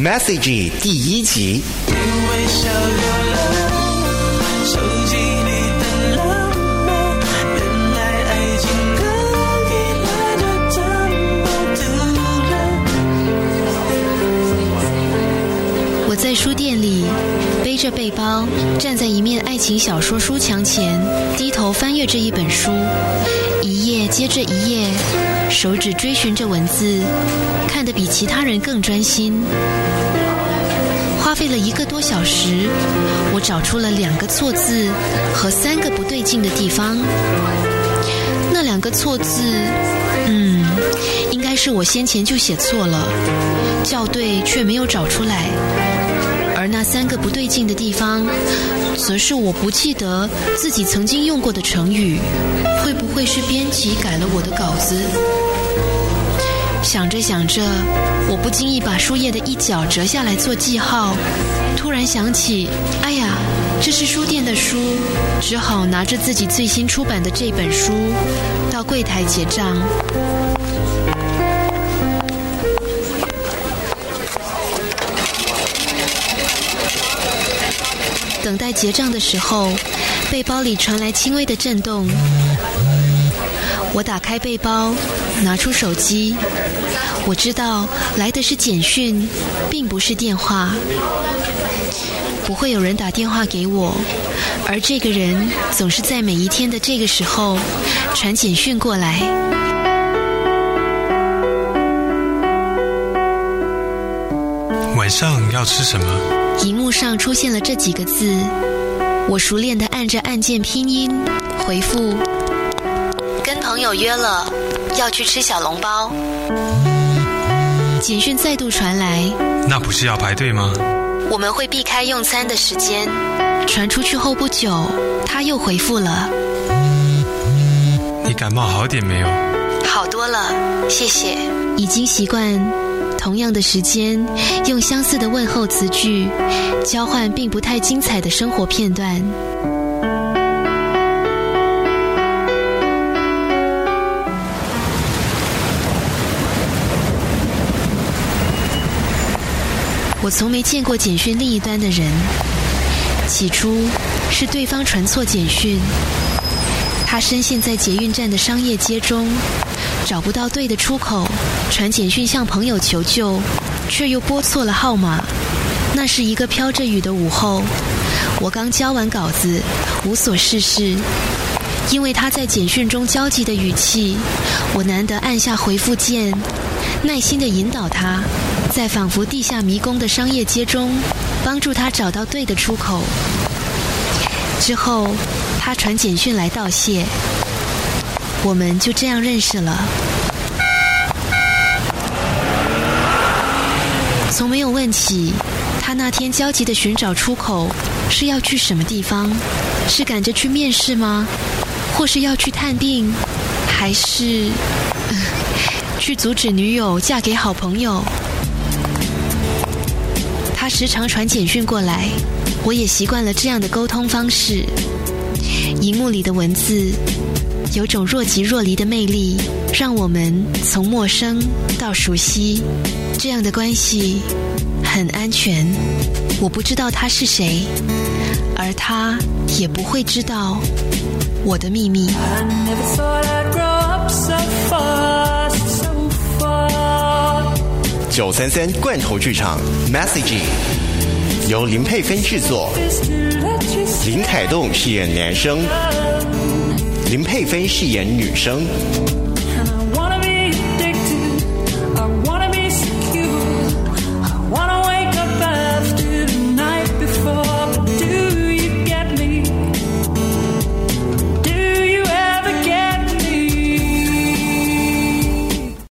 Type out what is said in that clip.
Message 第一集。书店里背着背包，站在一面爱情小说书墙前，低头翻阅这一本书，一页接着一页，手指追寻着文字，看得比其他人更专心。花费了一个多小时，我找出了两个错字和三个不对劲的地方。那两个错字，嗯，应该是我先前就写错了，校对却没有找出来。那三个不对劲的地方，则是我不记得自己曾经用过的成语。会不会是编辑改了我的稿子？想着想着，我不经意把书页的一角折下来做记号。突然想起，哎呀，这是书店的书，只好拿着自己最新出版的这本书到柜台结账。等待结账的时候，背包里传来轻微的震动。我打开背包，拿出手机。我知道来的是简讯，并不是电话。不会有人打电话给我，而这个人总是在每一天的这个时候传简讯过来。晚上要吃什么？荧幕上出现了这几个字，我熟练的按着按键拼音回复。跟朋友约了，要去吃小笼包。简讯再度传来，那不是要排队吗？我们会避开用餐的时间。传出去后不久，他又回复了。你感冒好点没有？好多了，谢谢。已经习惯同样的时间，用相似的问候词句，交换并不太精彩的生活片段。我从没见过简讯另一端的人。起初是对方传错简讯，他深陷在捷运站的商业街中，找不到对的出口，传简讯向朋友求救，却又拨错了号码。那是一个飘着雨的午后，我刚交完稿子，无所事事。因为他在简讯中焦急的语气，我难得按下回复键，耐心的引导他。在仿佛地下迷宫的商业街中，帮助他找到对的出口。之后，他传简讯来道谢，我们就这样认识了。从没有问起他那天焦急的寻找出口是要去什么地方，是赶着去面试吗？或是要去探病，还是去阻止女友嫁给好朋友？他时常传简讯过来，我也习惯了这样的沟通方式。荧幕里的文字有种若即若离的魅力，让我们从陌生到熟悉。这样的关系很安全。我不知道他是谁，而他也不会知道我的秘密。九三三罐头剧场 Message 由林佩芬制作，林凯栋饰演男生，林佩妃饰演女生。